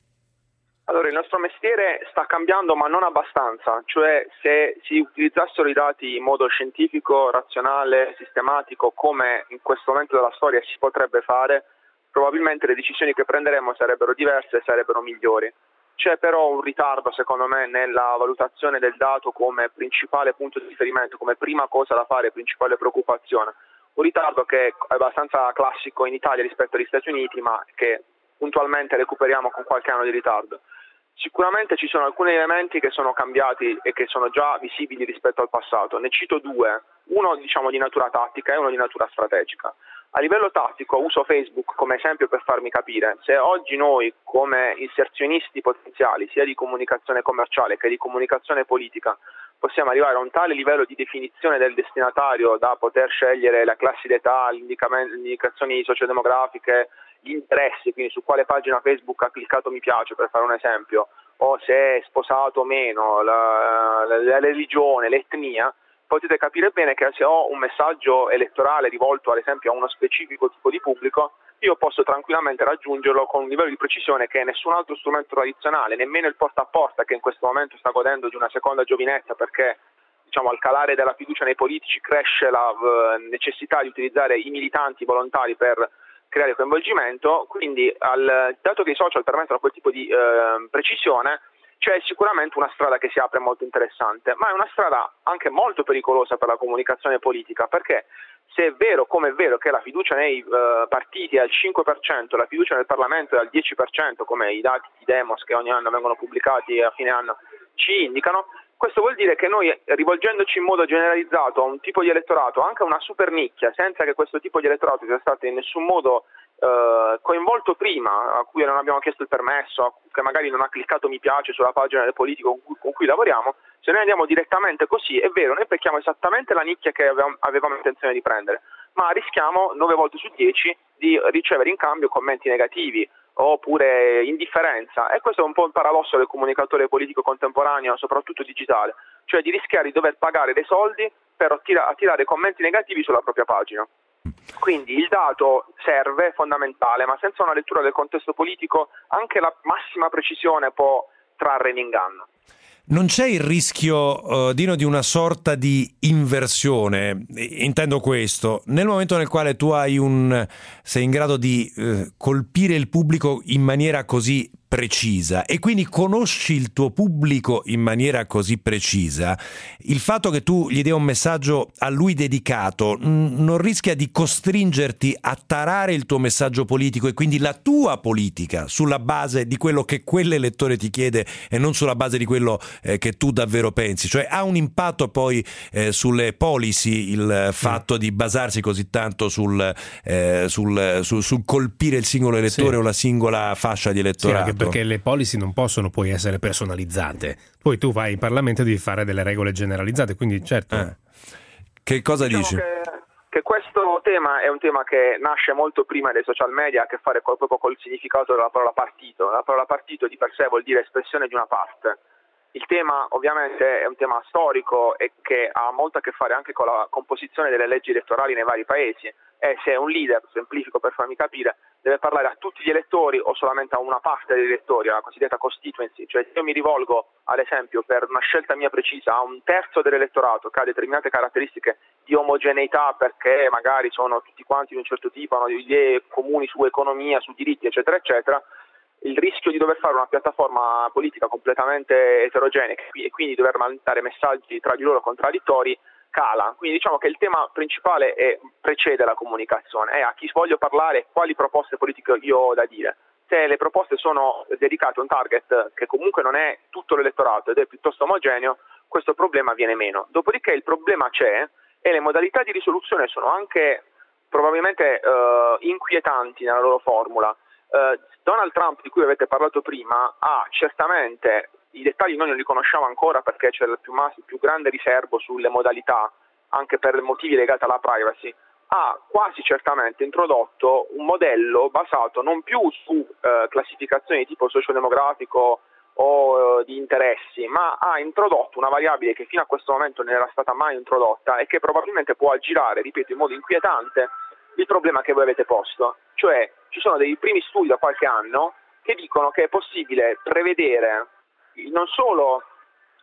Allora, il nostro mestiere sta cambiando ma non abbastanza, cioè se si utilizzassero i dati in modo scientifico, razionale, sistematico, come in questo momento della storia si potrebbe fare, probabilmente le decisioni che prenderemo sarebbero diverse e sarebbero migliori. C'è però un ritardo, secondo me, nella valutazione del dato come principale punto di riferimento, come prima cosa da fare, principale preoccupazione. Un ritardo che è abbastanza classico in Italia rispetto agli Stati Uniti, ma che puntualmente recuperiamo con qualche anno di ritardo. Sicuramente ci sono alcuni elementi che sono cambiati e che sono già visibili rispetto al passato. Ne cito due, uno diciamo di natura tattica e uno di natura strategica. A livello tattico uso Facebook come esempio per farmi capire. Se oggi noi come inserzionisti potenziali, sia di comunicazione commerciale che di comunicazione politica, possiamo arrivare a un tale livello di definizione del destinatario da poter scegliere la classe d'età, le indicazioni sociodemografiche, gli interessi, quindi su quale pagina Facebook ha cliccato mi piace per fare un esempio, o se è sposato o meno, la, la, la religione, l'etnia, potete capire bene che se ho un messaggio elettorale rivolto ad esempio a uno specifico tipo di pubblico, io posso tranquillamente raggiungerlo con un livello di precisione che nessun altro strumento tradizionale, nemmeno il porta a porta che in questo momento sta godendo di una seconda giovinezza perché diciamo, al calare della fiducia nei politici cresce la uh, necessità di utilizzare i militanti volontari per creare coinvolgimento, quindi al, dato che i social permettono quel tipo di uh, precisione, c'è sicuramente una strada che si apre molto interessante, ma è una strada anche molto pericolosa per la comunicazione politica, perché se è vero, come è vero, che la fiducia nei uh, partiti è al 5%, la fiducia nel Parlamento è al 10%, come i dati di Demos che ogni anno vengono pubblicati a fine anno ci indicano, questo vuol dire che noi, rivolgendoci in modo generalizzato a un tipo di elettorato, anche a una super nicchia, senza che questo tipo di elettorato sia stato in nessun modo eh, coinvolto prima, a cui non abbiamo chiesto il permesso, che magari non ha cliccato mi piace sulla pagina del politico con cui, con cui lavoriamo, se noi andiamo direttamente così, è vero, noi becchiamo esattamente la nicchia che avevamo, avevamo intenzione di prendere, ma rischiamo 9 volte su 10 di ricevere in cambio commenti negativi oppure indifferenza e questo è un po' il paradosso del comunicatore politico contemporaneo, soprattutto digitale, cioè di rischiare di dover pagare dei soldi per attirare commenti negativi sulla propria pagina. Quindi il dato serve, è fondamentale, ma senza una lettura del contesto politico anche la massima precisione può trarre in inganno. Non c'è il rischio, uh, Dino, di una sorta di inversione? Intendo questo, nel momento nel quale tu un, sei in grado di uh, colpire il pubblico in maniera così precisa e quindi conosci il tuo pubblico in maniera così precisa, il fatto che tu gli dia un messaggio a lui dedicato non rischia di costringerti a tarare il tuo messaggio politico e quindi la tua politica sulla base di quello che quell'elettore ti chiede e non sulla base di quello eh, che tu davvero pensi, cioè ha un impatto poi eh, sulle policy il fatto mm. di basarsi così tanto sul, eh, sul, sul, sul colpire il singolo elettore sì. o la singola fascia di elettorato. Sì, perché le policy non possono poi essere personalizzate. Poi tu vai in Parlamento e devi fare delle regole generalizzate, quindi certo. Eh. Che cosa diciamo dici? Che, che, questo tema è un tema che nasce molto prima dei social media, ha a che fare proprio col significato della parola partito. La parola partito di per sé vuol dire espressione di una parte. Il tema ovviamente è un tema storico e che ha molto a che fare anche con la composizione delle leggi elettorali nei vari paesi. E se un leader, semplifico per farmi capire, deve parlare a tutti gli elettori o solamente a una parte degli elettori, la cosiddetta constituency, cioè se io mi rivolgo ad esempio per una scelta mia precisa a un terzo dell'elettorato che ha determinate caratteristiche di omogeneità perché magari sono tutti quanti di un certo tipo, hanno idee comuni su economia, su diritti eccetera eccetera, il rischio di dover fare una piattaforma politica completamente eterogenea e quindi dover mandare messaggi tra di loro contraddittori cala. Quindi diciamo che il tema principale è, precede la comunicazione, è a chi voglio parlare, quali proposte politiche io ho da dire. Se le proposte sono dedicate a un target che comunque non è tutto l'elettorato ed è piuttosto omogeneo, questo problema viene meno. Dopodiché il problema c'è e le modalità di risoluzione sono anche probabilmente uh, inquietanti nella loro formula. Uh, Donald Trump, di cui avete parlato prima, ha certamente, i dettagli noi non li conosciamo ancora perché c'è il più, il più grande riservo sulle modalità, anche per motivi legati alla privacy, ha quasi certamente introdotto un modello basato non più su eh, classificazioni di tipo sociodemografico o eh, di interessi, ma ha introdotto una variabile che fino a questo momento non era stata mai introdotta e che probabilmente può aggirare, ripeto, in modo inquietante il problema che voi avete posto, cioè ci sono dei primi studi da qualche anno che dicono che è possibile prevedere non solo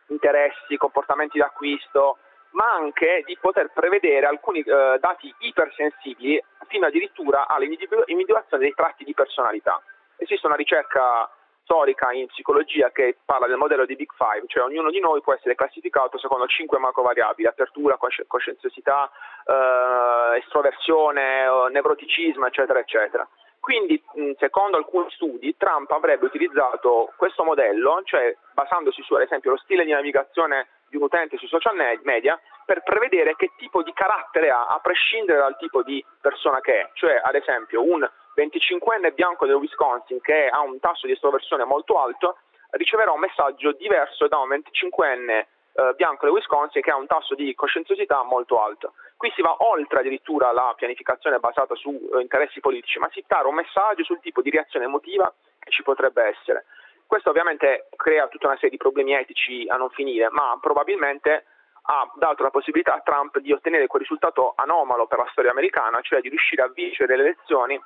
interessi, comportamenti d'acquisto, ma anche di poter prevedere alcuni eh, dati ipersensibili fino addirittura all'individuazione dei tratti di personalità. Esiste una ricerca storica in psicologia che parla del modello di Big Five, cioè ognuno di noi può essere classificato secondo cinque macro variabili, apertura, cosci- coscienziosità, eh, estroversione, nevroticismo, eccetera, eccetera. Quindi, secondo alcuni studi, Trump avrebbe utilizzato questo modello, cioè basandosi su, ad esempio, lo stile di navigazione di un utente sui social media, per prevedere che tipo di carattere ha, a prescindere dal tipo di persona che è. Cioè, ad esempio, un 25enne bianco del Wisconsin che ha un tasso di estroversione molto alto riceverà un messaggio diverso da un 25enne eh, bianco del Wisconsin che ha un tasso di coscienziosità molto alto. Qui si va oltre addirittura la pianificazione basata su eh, interessi politici, ma si dà un messaggio sul tipo di reazione emotiva che ci potrebbe essere. Questo ovviamente crea tutta una serie di problemi etici a non finire, ma probabilmente ha dato la possibilità a Trump di ottenere quel risultato anomalo per la storia americana, cioè di riuscire a vincere le elezioni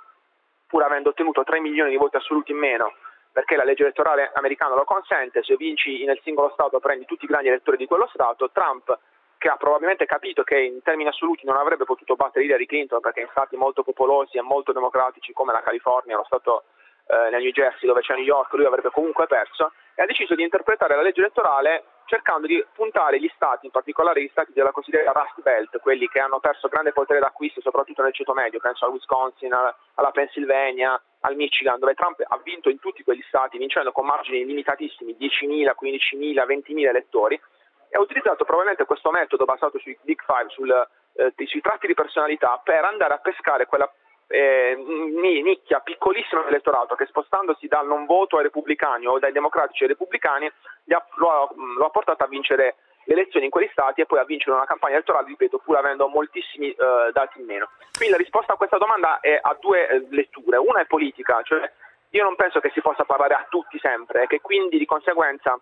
pur avendo ottenuto 3 milioni di voti assoluti in meno, perché la legge elettorale americana lo consente, se vinci nel singolo Stato prendi tutti i grandi elettori di quello Stato, Trump che ha probabilmente capito che in termini assoluti non avrebbe potuto battere Hillary Clinton perché in stati molto popolosi e molto democratici come la California, lo Stato eh, nel New Jersey dove c'è New York, lui avrebbe comunque perso e ha deciso di interpretare la legge elettorale cercando di puntare gli stati, in particolare gli stati della cosiddetta Rust Belt, quelli che hanno perso grande potere d'acquisto soprattutto nel ceto medio, penso al Wisconsin, alla Pennsylvania, al Michigan, dove Trump ha vinto in tutti quegli stati, vincendo con margini limitatissimi, 10.000, 15.000, 20.000 elettori, e ha utilizzato probabilmente questo metodo basato sui Big Five, sul, eh, sui tratti di personalità, per andare a pescare quella eh, nicchia piccolissima dell'elettorato che spostandosi dal non voto ai repubblicani o dai democratici ai repubblicani ha, lo, ha, lo, ha, portato a vincere le elezioni in quegli stati e poi a vincere una campagna elettorale, ripeto, pur avendo moltissimi eh, dati in meno. Quindi la risposta a questa domanda è a due eh, letture. Una è politica, cioè io non penso che si possa parlare a tutti sempre e che quindi di conseguenza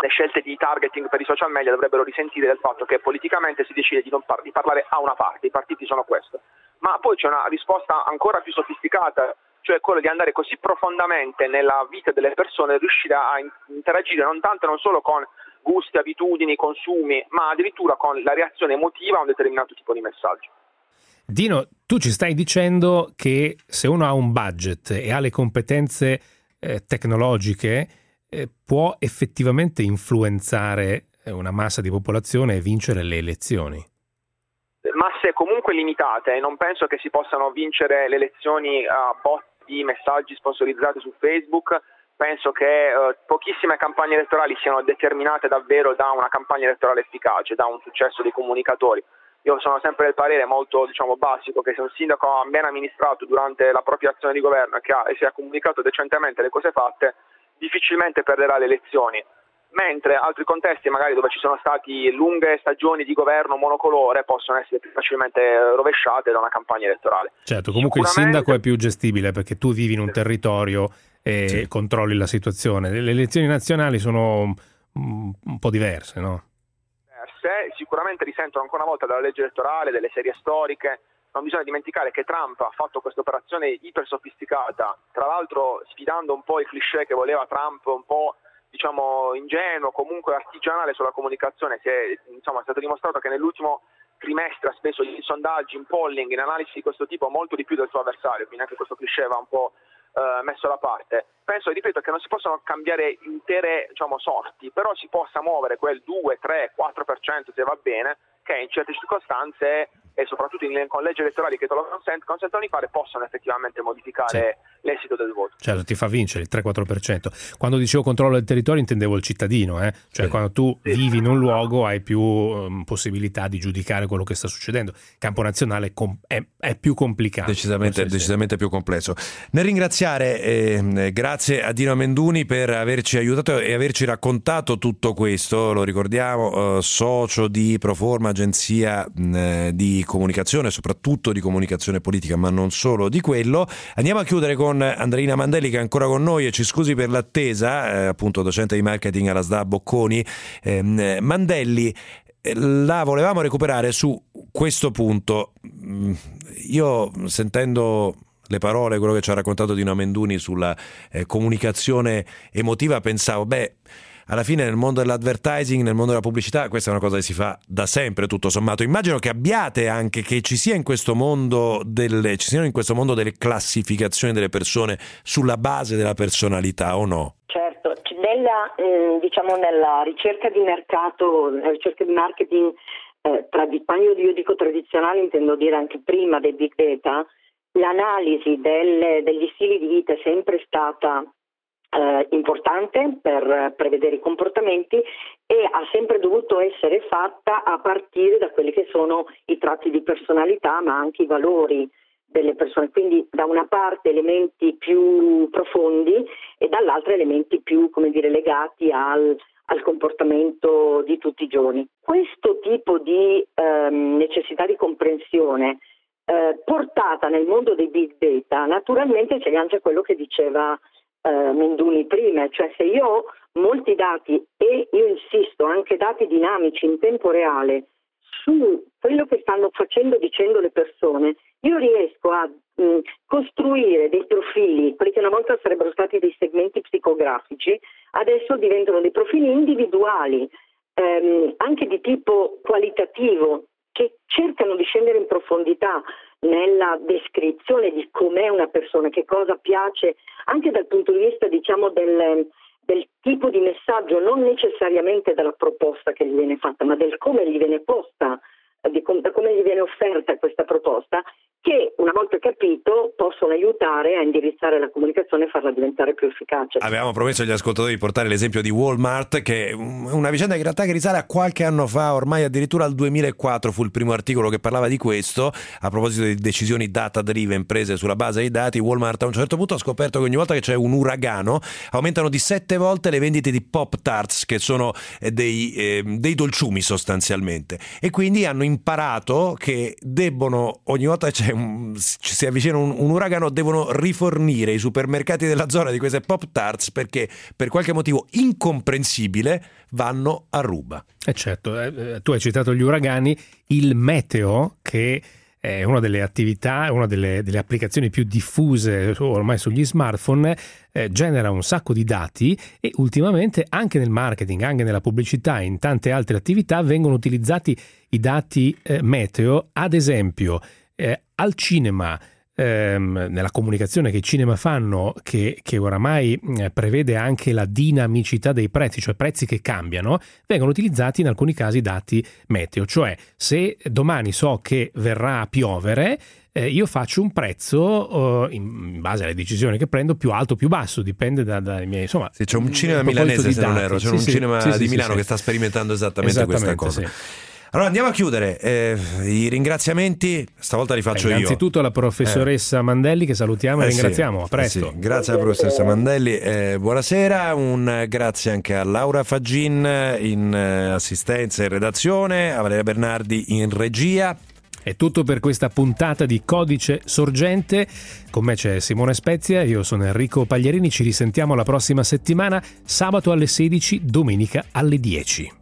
le scelte di targeting per i social media dovrebbero risentire del fatto che politicamente si decide di, par- di parlare a una parte, i partiti sono questo. Ma poi c'è una risposta ancora più sofisticata, cioè quello di andare così profondamente nella vita delle persone, riuscire a interagire non tanto non solo con gusti, abitudini, consumi, ma addirittura con la reazione emotiva a un determinato tipo di messaggio. Dino, tu ci stai dicendo che se uno ha un budget e ha le competenze eh, tecnologiche, eh, può effettivamente influenzare eh, una massa di popolazione e vincere le elezioni? Masse comunque limitate, non penso che si possano vincere le elezioni a bot messaggi sponsorizzati su Facebook, penso che eh, pochissime campagne elettorali siano determinate davvero da una campagna elettorale efficace, da un successo dei comunicatori. Io sono sempre del parere molto diciamo, basico che se un sindaco ha ben amministrato durante la propria azione di governo e, ha, e si è comunicato decentemente le cose fatte, difficilmente perderà le elezioni. Mentre altri contesti, magari dove ci sono state lunghe stagioni di governo monocolore, possono essere più facilmente rovesciate da una campagna elettorale. Certo, comunque il sindaco è più gestibile perché tu vivi in un territorio e sì. controlli la situazione. Le elezioni nazionali sono un, un po' diverse, no? Diverse, sicuramente risentono ancora una volta dalla legge elettorale, delle serie storiche, non bisogna dimenticare che Trump ha fatto questa operazione iper sofisticata, tra l'altro sfidando un po' i cliché che voleva Trump, un po' diciamo ingenuo, comunque artigianale sulla comunicazione. Si è, insomma, è stato dimostrato che nell'ultimo trimestre ha speso in sondaggi, in polling, in analisi di questo tipo molto di più del suo avversario, quindi anche questo cliché va un po' eh, messo da parte. Penso, ripeto, che non si possono cambiare intere diciamo, sorti, però si possa muovere quel 2, 3, 4% se va bene, che in certe circostanze e soprattutto in, con leggi elettorali che te lo consent- consentono di fare possono effettivamente modificare sì. L'esito del voto. Certo, ti fa vincere il 3-4%. Quando dicevo controllo del territorio intendevo il cittadino, eh? cioè sì. quando tu sì. vivi in un luogo hai più um, possibilità di giudicare quello che sta succedendo. Il campo nazionale com- è, è, più complicato. Decisamente, decisamente più complesso. Nel ringraziare, eh, grazie a Dino Menduni per averci aiutato e averci raccontato tutto questo, lo ricordiamo, eh, socio di Proforma, agenzia mh, di comunicazione, soprattutto di comunicazione politica, ma non solo di quello. Andiamo a chiudere con Andreina Mandelli che è ancora con noi e ci scusi per l'attesa, eh, appunto docente di marketing alla SDA Bocconi. Eh, Mandelli, la volevamo recuperare su questo punto. Mm, io sentendo le parole, quello che ci ha raccontato Dino Menduni sulla eh, comunicazione emotiva, pensavo, beh, alla fine nel mondo dell'advertising, nel mondo della pubblicità, questa è una cosa che si fa da sempre, tutto sommato. Immagino che abbiate anche, che ci sia in questo mondo delle, ci siano in questo mondo delle classificazioni delle persone sulla base della personalità o no? Certo, nella, eh, diciamo nella ricerca di mercato, nella ricerca di marketing, eh, quando io dico tradizionale intendo dire anche prima dei big data, l'analisi del, degli stili di vita è sempre stata eh, importante per prevedere i comportamenti e ha sempre dovuto essere fatta a partire da quelli che sono i tratti di personalità ma anche i valori delle persone, quindi da una parte elementi più profondi e dall'altra elementi più dire, legati al, al comportamento di tutti i giorni. Questo tipo di ehm, necessità di comprensione eh, portata nel mondo dei big data, naturalmente c'è anche quello che diceva eh, Menduni prima, cioè se io ho molti dati e io insisto anche dati dinamici in tempo reale su quello che stanno facendo dicendo le persone, io riesco a mh, costruire dei profili, quelli che una volta sarebbero stati dei segmenti psicografici, adesso diventano dei profili individuali, ehm, anche di tipo qualitativo, che cercano di scendere in profondità nella descrizione di com'è una persona, che cosa piace, anche dal punto di vista diciamo, del, del tipo di messaggio, non necessariamente della proposta che gli viene fatta, ma del come gli viene posta, com- come gli viene offerta questa proposta che una volta capito possono aiutare a indirizzare la comunicazione e farla diventare più efficace. Avevamo promesso agli ascoltatori di portare l'esempio di Walmart, che è una vicenda che in realtà risale a qualche anno fa, ormai addirittura al 2004 fu il primo articolo che parlava di questo, a proposito di decisioni data driven prese sulla base dei dati, Walmart a un certo punto ha scoperto che ogni volta che c'è un uragano aumentano di sette volte le vendite di Pop Tarts, che sono eh, dei, eh, dei dolciumi sostanzialmente, e quindi hanno imparato che debbono, ogni volta che si avvicina un, un, uragano, devono rifornire i supermercati della zona di queste Pop Tarts perché per qualche motivo incomprensibile vanno a ruba. Eh certo, eh, tu hai citato gli uragani, il meteo che è una delle attività, una delle, delle applicazioni più diffuse ormai sugli smartphone, eh, genera un sacco di dati e ultimamente anche nel marketing, anche nella pubblicità e in tante altre attività vengono utilizzati i dati eh, meteo, ad esempio eh, al cinema ehm, nella comunicazione che i cinema fanno, che, che oramai eh, prevede anche la dinamicità dei prezzi, cioè prezzi che cambiano, vengono utilizzati in alcuni casi dati meteo, cioè se domani so che verrà a piovere, eh, io faccio un prezzo uh, in base alle decisioni che prendo più alto o più basso, dipende da, dai miei insomma. Sì, c'è un cinema milanese se non erro, c'è sì, un sì, cinema sì, di Milano che sta sperimentando esattamente, esattamente questa cosa. Allora andiamo a chiudere. Eh, I ringraziamenti, stavolta li faccio eh, innanzitutto io. Innanzitutto alla professoressa eh. Mandelli che salutiamo e eh ringraziamo. Sì, a presto. Sì. Grazie alla professoressa Mandelli. Eh, buonasera. Un grazie anche a Laura Faggin in eh, assistenza e redazione, a Valeria Bernardi in regia. È tutto per questa puntata di Codice Sorgente. Con me c'è Simone Spezia, io sono Enrico Pagliarini. Ci risentiamo la prossima settimana, sabato alle 16, domenica alle 10.